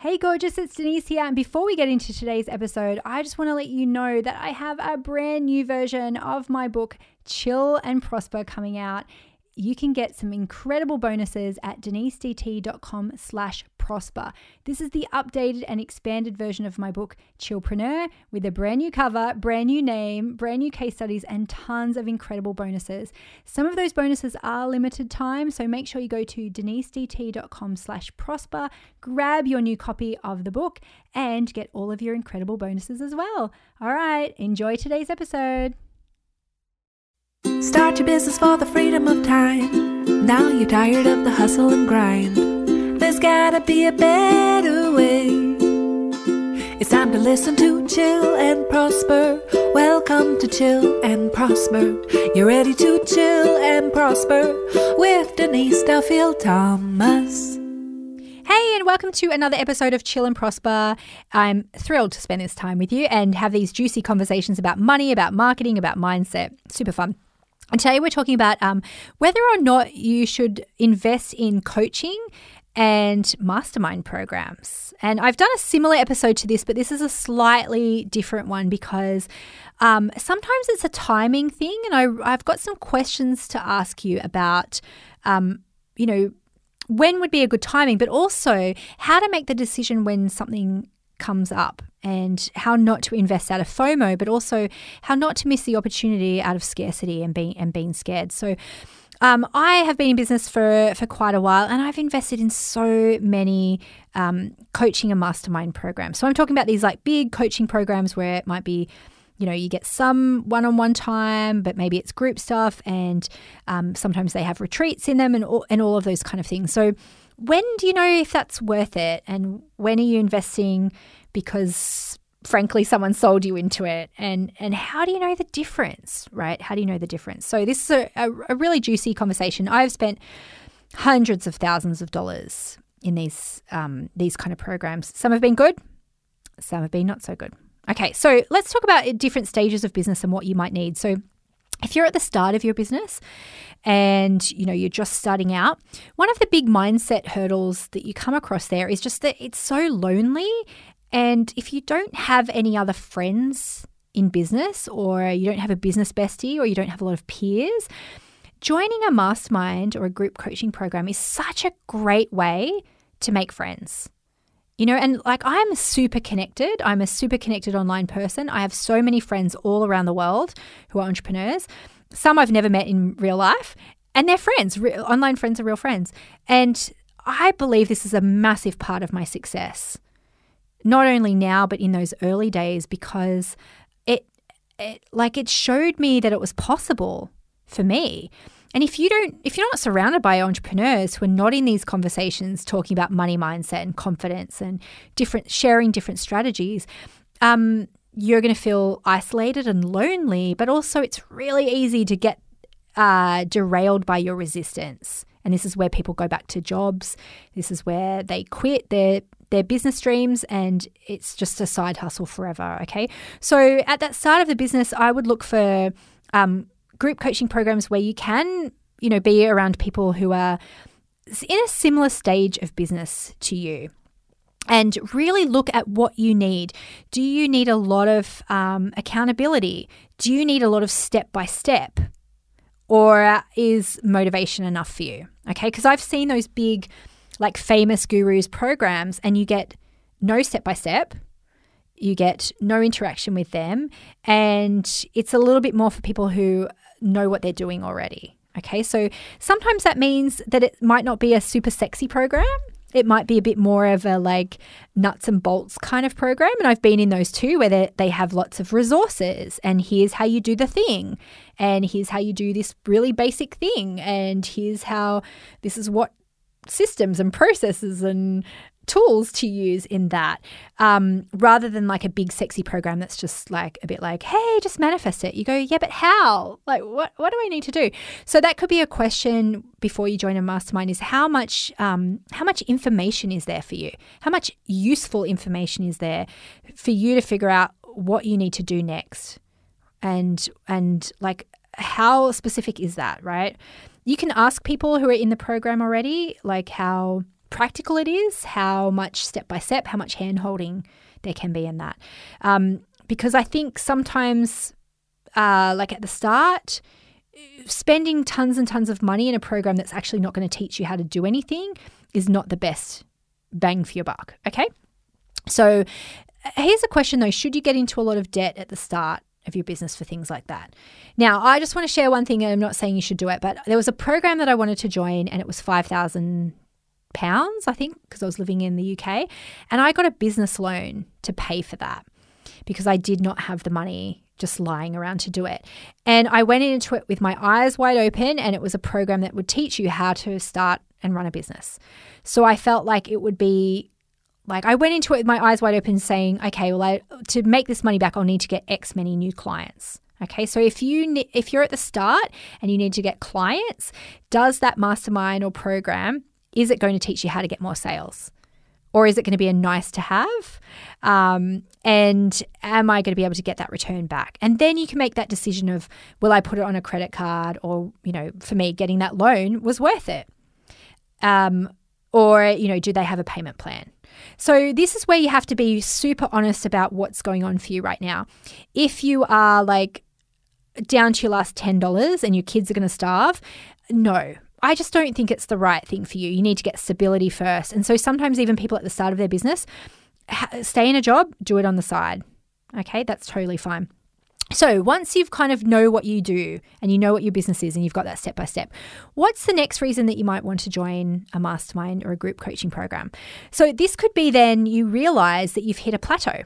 Hey, gorgeous, it's Denise here. And before we get into today's episode, I just want to let you know that I have a brand new version of my book, Chill and Prosper, coming out you can get some incredible bonuses at denisedt.com slash prosper. This is the updated and expanded version of my book, Chillpreneur, with a brand new cover, brand new name, brand new case studies, and tons of incredible bonuses. Some of those bonuses are limited time, so make sure you go to denisedt.com slash prosper, grab your new copy of the book, and get all of your incredible bonuses as well. All right, enjoy today's episode. Start your business for the freedom of time. Now you're tired of the hustle and grind. There's gotta be a better way. It's time to listen to Chill and Prosper. Welcome to Chill and Prosper. You're ready to chill and prosper with Denise Duffield Thomas. Hey, and welcome to another episode of Chill and Prosper. I'm thrilled to spend this time with you and have these juicy conversations about money, about marketing, about mindset. Super fun. And today we're talking about um, whether or not you should invest in coaching and mastermind programs. And I've done a similar episode to this, but this is a slightly different one because um, sometimes it's a timing thing. And I, have got some questions to ask you about, um, you know, when would be a good timing, but also how to make the decision when something comes up and how not to invest out of FOMO, but also how not to miss the opportunity out of scarcity and being and being scared. So um, I have been in business for for quite a while, and I've invested in so many um, coaching and mastermind programs. So I'm talking about these like big coaching programs where it might be you know, you get some one on one time, but maybe it's group stuff, and um, sometimes they have retreats in them and all, and all of those kind of things. So, when do you know if that's worth it? And when are you investing? Because frankly someone sold you into it. And and how do you know the difference right? How do you know the difference? So this is a, a, a really juicy conversation. I've spent hundreds of thousands of dollars in these um, these kind of programs. Some have been good some have been not so good. Okay so let's talk about different stages of business and what you might need. So if you're at the start of your business and you know you're just starting out one of the big mindset hurdles that you come across there is just that it's so lonely. And if you don't have any other friends in business or you don't have a business bestie or you don't have a lot of peers joining a mastermind or a group coaching program is such a great way to make friends you know, and like I'm super connected. I'm a super connected online person. I have so many friends all around the world who are entrepreneurs. Some I've never met in real life, and they're friends. Re- online friends are real friends. And I believe this is a massive part of my success. Not only now, but in those early days, because it, it like it showed me that it was possible for me. And if you don't, if you're not surrounded by entrepreneurs who are not in these conversations talking about money mindset and confidence and different sharing different strategies, um, you're going to feel isolated and lonely. But also, it's really easy to get uh, derailed by your resistance. And this is where people go back to jobs. This is where they quit their their business dreams and it's just a side hustle forever. Okay. So at that start of the business, I would look for um, group coaching programs where you can, you know, be around people who are in a similar stage of business to you and really look at what you need. Do you need a lot of um, accountability? Do you need a lot of step by step? Or is motivation enough for you? Okay, because I've seen those big, like famous gurus programs, and you get no step by step, you get no interaction with them, and it's a little bit more for people who know what they're doing already. Okay, so sometimes that means that it might not be a super sexy program. It might be a bit more of a like nuts and bolts kind of program. And I've been in those too, where they, they have lots of resources. And here's how you do the thing. And here's how you do this really basic thing. And here's how this is what systems and processes and tools to use in that um, rather than like a big sexy program that's just like a bit like hey just manifest it. You go yeah but how? Like what what do i need to do? So that could be a question before you join a mastermind is how much um, how much information is there for you? How much useful information is there for you to figure out what you need to do next? And and like how specific is that right? You can ask people who are in the program already like how practical it is, how much step by step, how much hand holding there can be in that. Um, because I think sometimes, uh, like at the start, spending tons and tons of money in a program that's actually not going to teach you how to do anything is not the best bang for your buck. Okay. So here's a question though Should you get into a lot of debt at the start? Of your business for things like that. Now, I just want to share one thing, I'm not saying you should do it, but there was a program that I wanted to join, and it was five thousand pounds, I think, because I was living in the UK, and I got a business loan to pay for that because I did not have the money just lying around to do it. And I went into it with my eyes wide open, and it was a program that would teach you how to start and run a business. So I felt like it would be like I went into it with my eyes wide open saying, okay, well I to make this money back I'll need to get X many new clients. Okay, so if you if you're at the start and you need to get clients, does that mastermind or program is it going to teach you how to get more sales? Or is it going to be a nice to have? Um, and am I going to be able to get that return back? And then you can make that decision of will I put it on a credit card or, you know, for me, getting that loan was worth it. Um, or, you know, do they have a payment plan? So, this is where you have to be super honest about what's going on for you right now. If you are like down to your last $10 and your kids are going to starve, no, I just don't think it's the right thing for you. You need to get stability first. And so sometimes even people at the start of their business stay in a job, do it on the side. Okay, that's totally fine. So, once you've kind of know what you do and you know what your business is and you've got that step by step, what's the next reason that you might want to join a mastermind or a group coaching program? So, this could be then you realize that you've hit a plateau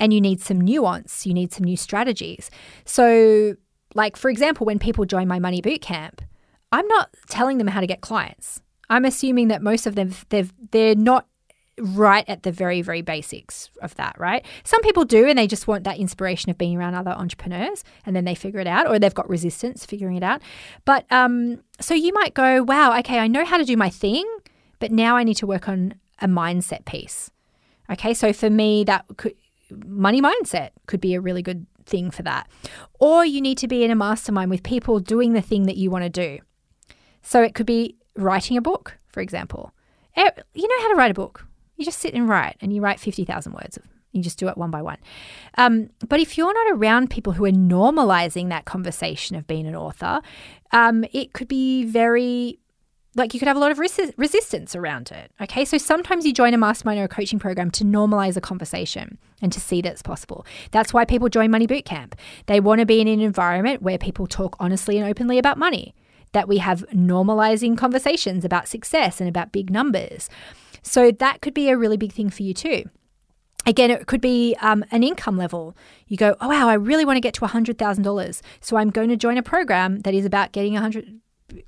and you need some nuance, you need some new strategies. So, like for example, when people join my money boot camp, I'm not telling them how to get clients. I'm assuming that most of them they've they're not right at the very very basics of that, right? Some people do and they just want that inspiration of being around other entrepreneurs and then they figure it out or they've got resistance figuring it out. But um so you might go, "Wow, okay, I know how to do my thing, but now I need to work on a mindset piece." Okay? So for me that could money mindset could be a really good thing for that. Or you need to be in a mastermind with people doing the thing that you want to do. So it could be writing a book, for example. You know how to write a book. You just sit and write, and you write 50,000 words. You just do it one by one. Um, but if you're not around people who are normalizing that conversation of being an author, um, it could be very like you could have a lot of res- resistance around it. Okay, so sometimes you join a mastermind or a coaching program to normalize a conversation and to see that it's possible. That's why people join Money Bootcamp. They want to be in an environment where people talk honestly and openly about money that we have normalizing conversations about success and about big numbers. So that could be a really big thing for you too. Again, it could be um, an income level. You go, oh wow, I really want to get to $100,000. So I'm going to join a program that is about getting 100,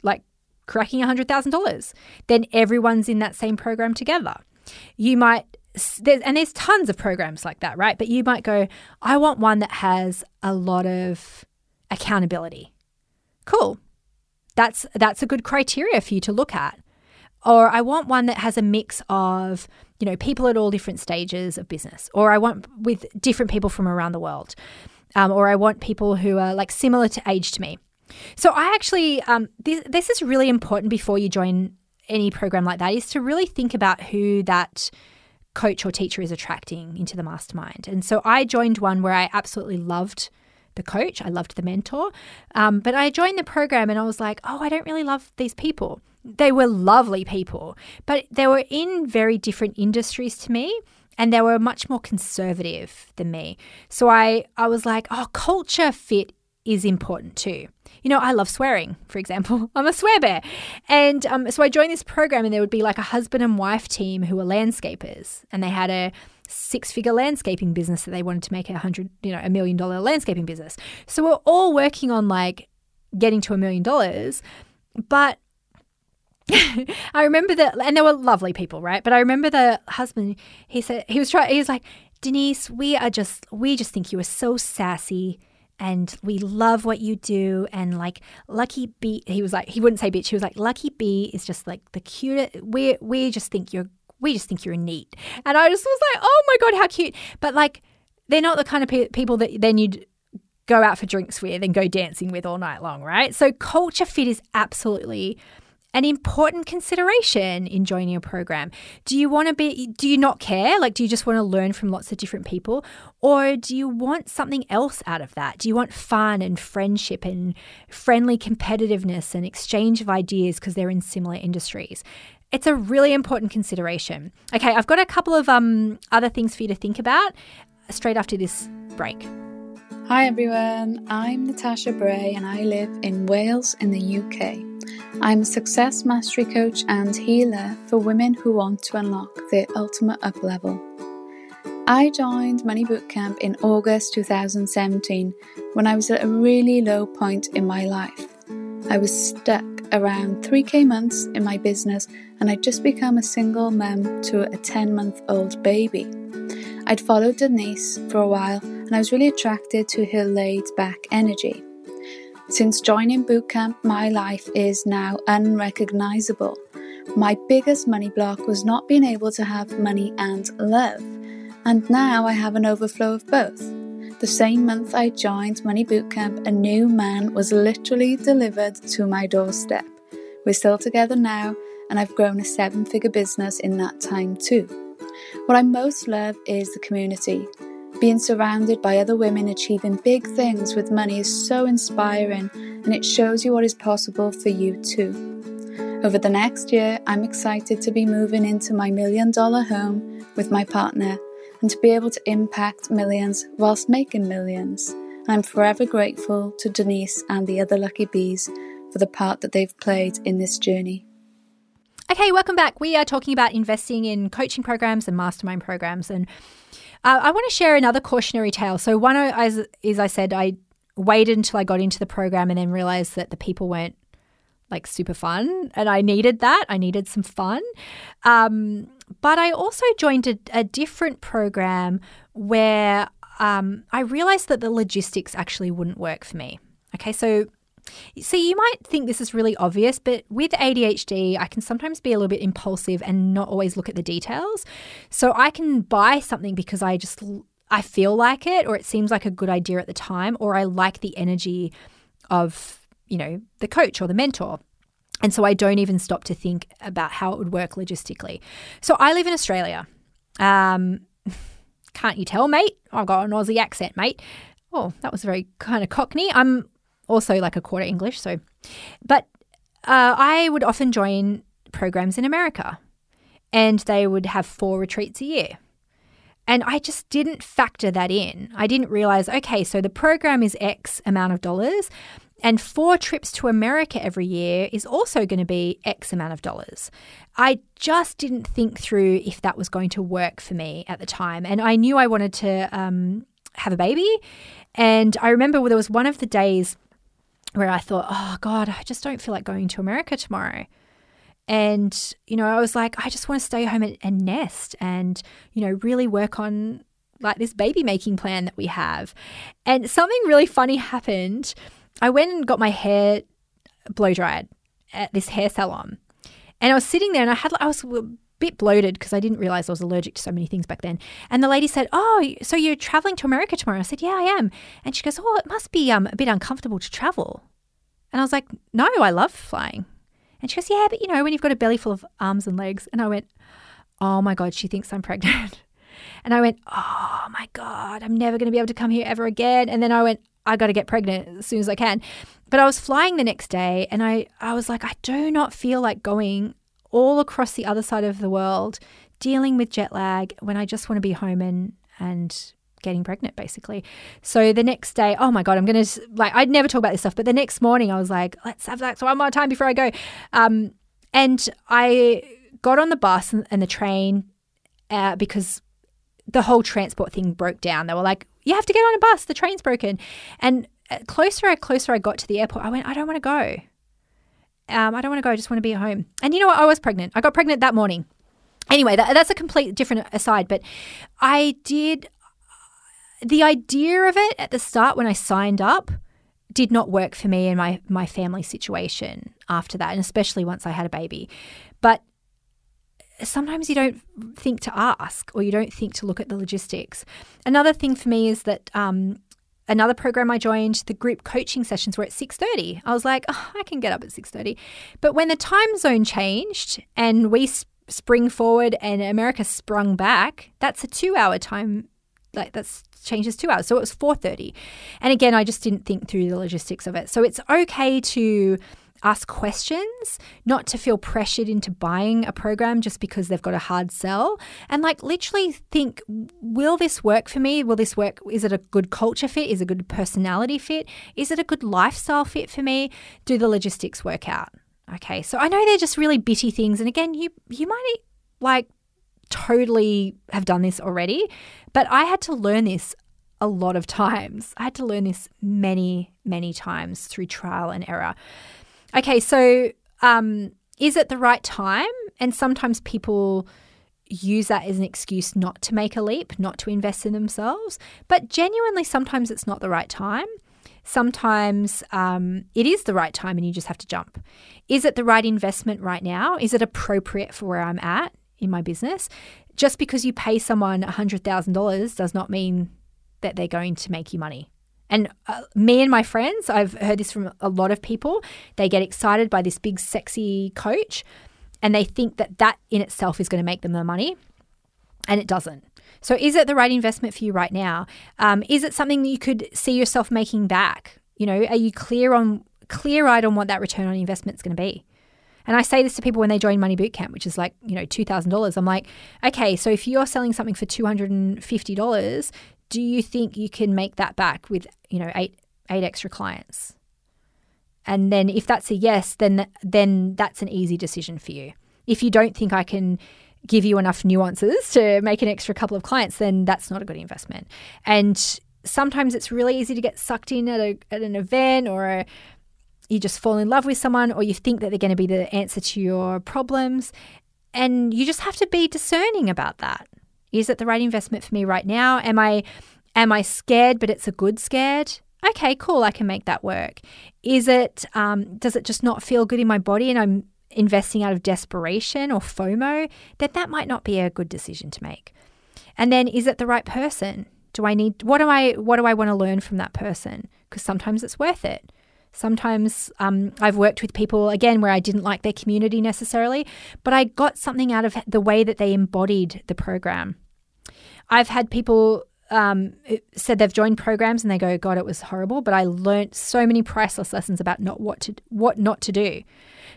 like cracking $100,000. Then everyone's in that same program together. You might, there's, and there's tons of programs like that, right? But you might go, I want one that has a lot of accountability. Cool that's that's a good criteria for you to look at. Or I want one that has a mix of, you know, people at all different stages of business. Or I want with different people from around the world. Um, or I want people who are like similar to age to me. So I actually, um, this, this is really important before you join any program like that, is to really think about who that coach or teacher is attracting into the mastermind. And so I joined one where I absolutely loved the coach. I loved the mentor. Um, but I joined the program and I was like, oh, I don't really love these people. They were lovely people, but they were in very different industries to me and they were much more conservative than me. So I, I was like, oh, culture fit is important too. You know, I love swearing, for example. I'm a swear bear. And um, so I joined this program, and there would be like a husband and wife team who were landscapers, and they had a six figure landscaping business that they wanted to make a hundred, you know, a million dollar landscaping business. So we're all working on like getting to a million dollars. But I remember that, and they were lovely people, right? But I remember the husband, he said, he was trying, he was like, Denise, we are just, we just think you are so sassy and we love what you do. And like Lucky B, he was like, he wouldn't say bitch, he was like, Lucky B is just like the cutest. We, we just think you're we just think you're neat. And I just was like, oh my God, how cute. But like, they're not the kind of pe- people that then you'd go out for drinks with and go dancing with all night long, right? So culture fit is absolutely an important consideration in joining a program. Do you want to be, do you not care? Like, do you just want to learn from lots of different people? Or do you want something else out of that? Do you want fun and friendship and friendly competitiveness and exchange of ideas because they're in similar industries? It's a really important consideration. Okay, I've got a couple of um, other things for you to think about straight after this break. Hi everyone, I'm Natasha Bray and I live in Wales in the UK. I'm a success mastery coach and healer for women who want to unlock their ultimate up level. I joined Money Bootcamp in August 2017 when I was at a really low point in my life. I was stuck around 3k months in my business and I'd just become a single mum to a 10 month old baby. I'd followed Denise for a while and I was really attracted to her laid back energy. Since joining bootcamp, my life is now unrecognizable. My biggest money block was not being able to have money and love, and now I have an overflow of both. The same month I joined Money Bootcamp, a new man was literally delivered to my doorstep. We're still together now, and I've grown a seven figure business in that time too. What I most love is the community. Being surrounded by other women achieving big things with money is so inspiring and it shows you what is possible for you too. Over the next year, I'm excited to be moving into my million dollar home with my partner and to be able to impact millions whilst making millions. I'm forever grateful to Denise and the other lucky bees for the part that they've played in this journey. Okay, welcome back. We are talking about investing in coaching programs and mastermind programs and uh, I want to share another cautionary tale. So, one as is I said, I waited until I got into the program and then realized that the people weren't like super fun, and I needed that. I needed some fun. Um, but I also joined a, a different program where um, I realized that the logistics actually wouldn't work for me. Okay, so See, you might think this is really obvious, but with ADHD, I can sometimes be a little bit impulsive and not always look at the details. So I can buy something because I just I feel like it or it seems like a good idea at the time or I like the energy of, you know, the coach or the mentor. And so I don't even stop to think about how it would work logistically. So I live in Australia. Um, can't you tell, mate? I've got an Aussie accent, mate. Oh, that was very kind of cockney. I'm also like a quarter English. So, but uh, I would often join programs in America, and they would have four retreats a year. And I just didn't factor that in. I didn't realize, okay, so the program is X amount of dollars, and four trips to America every year is also going to be X amount of dollars. I just didn't think through if that was going to work for me at the time. And I knew I wanted to um, have a baby. And I remember there was one of the days where I thought, oh God, I just don't feel like going to America tomorrow. And, you know, I was like, I just want to stay home and, and nest and, you know, really work on like this baby making plan that we have. And something really funny happened. I went and got my hair blow dried at this hair salon. And I was sitting there and I had I was bit bloated because I didn't realize I was allergic to so many things back then. And the lady said, "Oh, so you're traveling to America tomorrow?" I said, "Yeah, I am." And she goes, "Oh, it must be um, a bit uncomfortable to travel." And I was like, no, I love flying. And she goes, yeah, but you know, when you've got a belly full of arms and legs. And I went, oh my God, she thinks I'm pregnant. And I went, oh my God, I'm never going to be able to come here ever again. And then I went, I got to get pregnant as soon as I can. But I was flying the next day and I, I was like, I do not feel like going all across the other side of the world dealing with jet lag when I just want to be home and, and getting pregnant basically. So the next day, oh my God, I'm to, like, I'd never talk about this stuff, but the next morning I was like, let's have that one more time before I go. Um, and I got on the bus and, and the train uh, because the whole transport thing broke down. They were like, you have to get on a bus, the train's broken. And uh, closer and closer I got to the airport, I went, I don't want to go. Um, I don't want to go. I just want to be at home. And you know what? I was pregnant. I got pregnant that morning. Anyway, that, that's a complete different aside. But I did the idea of it at the start when I signed up did not work for me and my my family situation after that, and especially once I had a baby. But sometimes you don't think to ask or you don't think to look at the logistics. Another thing for me is that um, another program I joined, the group coaching sessions were at 6:30. I was like, oh, I can get up at 6:30. But when the time zone changed and we sp- spring forward and America sprung back, that's a 2-hour time like that's changes 2 hours. So it was 4:30. And again, I just didn't think through the logistics of it. So it's okay to ask questions, not to feel pressured into buying a program just because they've got a hard sell. And like literally think, will this work for me? Will this work? Is it a good culture fit? Is it a good personality fit? Is it a good lifestyle fit for me? Do the logistics work out? Okay, so I know they're just really bitty things. And again, you you might like totally have done this already, but I had to learn this a lot of times. I had to learn this many, many times through trial and error. Okay, so um, is it the right time? And sometimes people use that as an excuse not to make a leap, not to invest in themselves. But genuinely, sometimes it's not the right time. Sometimes um, it is the right time and you just have to jump. Is it the right investment right now? Is it appropriate for where I'm at in my business? Just because you pay someone $100,000 does not mean that they're going to make you money. And uh, me and my friends, I've heard this from a lot of people. They get excited by this big, sexy coach and they think that that in itself is going to make them the money. And it doesn't. So, is it the right investment for you right now? Um, is it something that you could see yourself making back? You know, are you clear on clear eyed on what that return on investment is going to be? And I say this to people when they join Money Bootcamp, which is like, you know, $2,000. I'm like, okay, so if you're selling something for $250, do you think you can make that back with you know eight eight extra clients? And then if that's a yes then then that's an easy decision for you. If you don't think i can give you enough nuances to make an extra couple of clients then that's not a good investment. And sometimes it's really easy to get sucked in at, a, at an event or a, you just fall in love with someone or you think that they're going to be the answer to your problems. And you just have to be discerning about that is it the right investment for me right now? Am I am I scared, but it's a good scared? Okay, cool. I can make that work. Is it? Um, does it just not feel good in my body, and I'm investing out of desperation or FOMO? Then that might not be a good decision to make. And then, is it the right person? Do I need? What do I? What do I want to learn from that person? Because sometimes it's worth it. Sometimes um, I've worked with people, again, where I didn't like their community necessarily, but I got something out of the way that they embodied the program. I've had people um, said they've joined programs and they go, God, it was horrible, but I learned so many priceless lessons about not what to what not to do.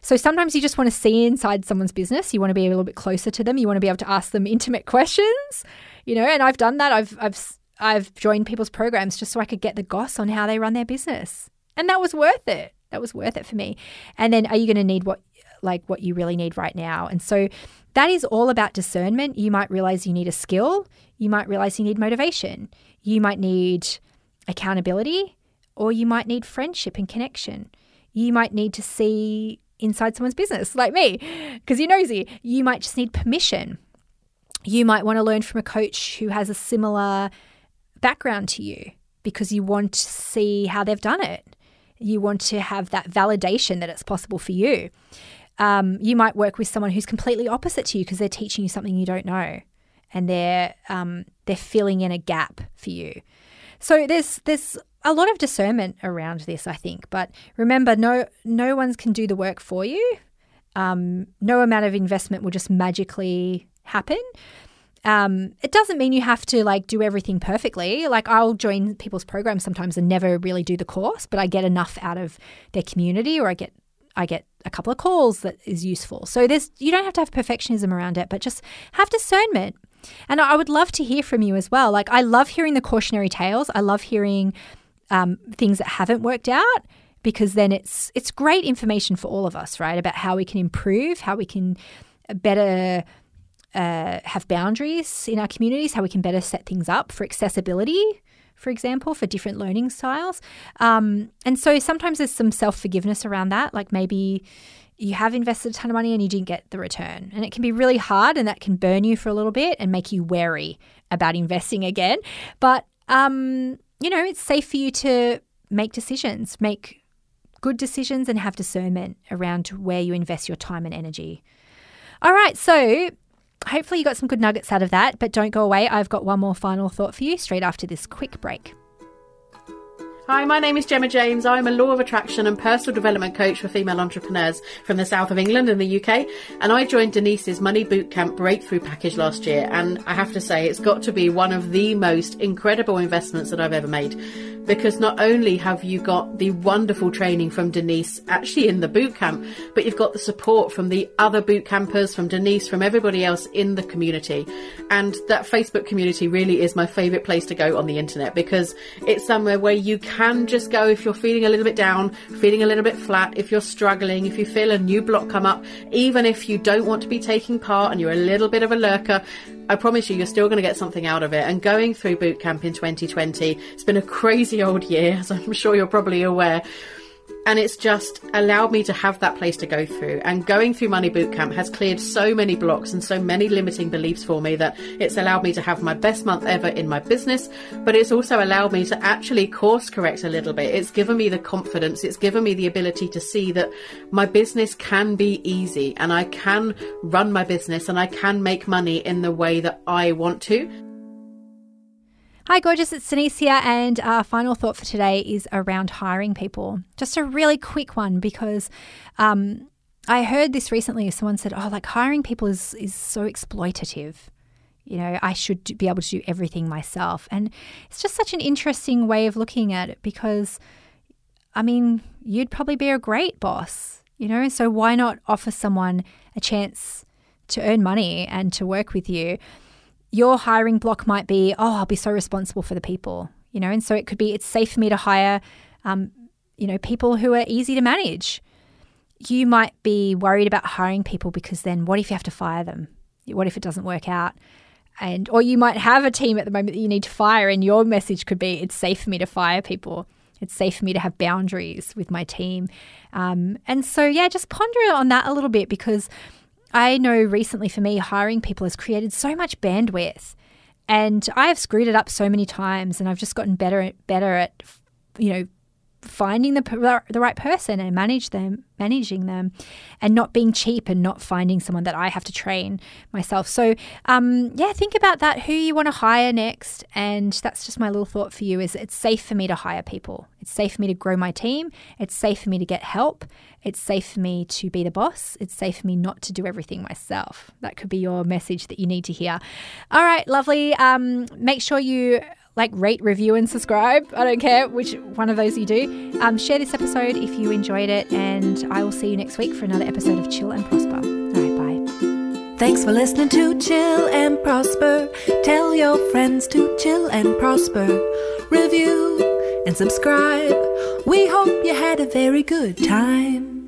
So sometimes you just want to see inside someone's business. You want to be a little bit closer to them. You want to be able to ask them intimate questions, you know. And I've done that. I've I've I've joined people's programs just so I could get the goss on how they run their business. And that was worth it. That was worth it for me. And then are you going to need what like what you really need right now? And so that is all about discernment. You might realize you need a skill, you might realize you need motivation, you might need accountability, or you might need friendship and connection. You might need to see inside someone's business, like me, because you're nosy. You might just need permission. You might want to learn from a coach who has a similar background to you because you want to see how they've done it. You want to have that validation that it's possible for you. Um, you might work with someone who's completely opposite to you because they're teaching you something you don't know, and they're um, they're filling in a gap for you. So there's there's a lot of discernment around this, I think. But remember, no no one can do the work for you. Um, no amount of investment will just magically happen. Um, it doesn't mean you have to like do everything perfectly. Like I'll join people's programs sometimes and never really do the course, but I get enough out of their community or I get I get a couple of calls that is useful. So there's you don't have to have perfectionism around it, but just have discernment. And I would love to hear from you as well. Like I love hearing the cautionary tales. I love hearing um, things that haven't worked out because then it's it's great information for all of us, right? About how we can improve, how we can better uh, have boundaries in our communities, how we can better set things up for accessibility, for example, for different learning styles. Um, and so sometimes there's some self forgiveness around that. Like maybe you have invested a ton of money and you didn't get the return. And it can be really hard and that can burn you for a little bit and make you wary about investing again. But, um, you know, it's safe for you to make decisions, make good decisions and have discernment around where you invest your time and energy. All right, so hopefully you got some good nuggets out of that, but don't go away. I've got one more final thought for you straight after this quick break. Hi, my name is Gemma James. I'm a law of attraction and personal development coach for female entrepreneurs from the south of England and the UK. And I joined Denise's Money Bootcamp Breakthrough Package last year. And I have to say, it's got to be one of the most incredible investments that I've ever made because not only have you got the wonderful training from Denise actually in the boot camp, but you've got the support from the other boot campers, from Denise, from everybody else in the community. And that Facebook community really is my favorite place to go on the internet because it's somewhere where you can just go if you're feeling a little bit down, feeling a little bit flat, if you're struggling, if you feel a new block come up, even if you don't want to be taking part and you're a little bit of a lurker, I promise you, you're still going to get something out of it. And going through boot camp in 2020, it's been a crazy old year, as I'm sure you're probably aware and it's just allowed me to have that place to go through. And going through Money Bootcamp has cleared so many blocks and so many limiting beliefs for me that it's allowed me to have my best month ever in my business, but it's also allowed me to actually course correct a little bit. It's given me the confidence, it's given me the ability to see that my business can be easy and I can run my business and I can make money in the way that I want to. Hi, gorgeous. It's Denise here, and our final thought for today is around hiring people. Just a really quick one because um, I heard this recently. Someone said, "Oh, like hiring people is is so exploitative." You know, I should be able to do everything myself, and it's just such an interesting way of looking at it because, I mean, you'd probably be a great boss. You know, so why not offer someone a chance to earn money and to work with you? Your hiring block might be, oh, I'll be so responsible for the people, you know, and so it could be it's safe for me to hire, um, you know, people who are easy to manage. You might be worried about hiring people because then what if you have to fire them? What if it doesn't work out? And or you might have a team at the moment that you need to fire, and your message could be, it's safe for me to fire people. It's safe for me to have boundaries with my team. Um, and so, yeah, just ponder on that a little bit because I know recently for me, hiring people has created so much bandwidth. And I have screwed it up so many times, and I've just gotten better, and better at, you know, finding the the right person and manage them managing them and not being cheap and not finding someone that I have to train myself. So um, yeah, think about that who you want to hire next and that's just my little thought for you is it's safe for me to hire people. It's safe for me to grow my team. It's safe for me to get help. It's safe for me to be the boss. It's safe for me not to do everything myself. That could be your message that you need to hear. All right, lovely. Um, make sure you like rate, review, and subscribe. I don't care which one of those you do. Um, share this episode if you enjoyed it, and I will see you next week for another episode of Chill and Prosper. All right, bye. Thanks for listening to Chill and Prosper. Tell your friends to chill and prosper. Review and subscribe. We hope you had a very good time.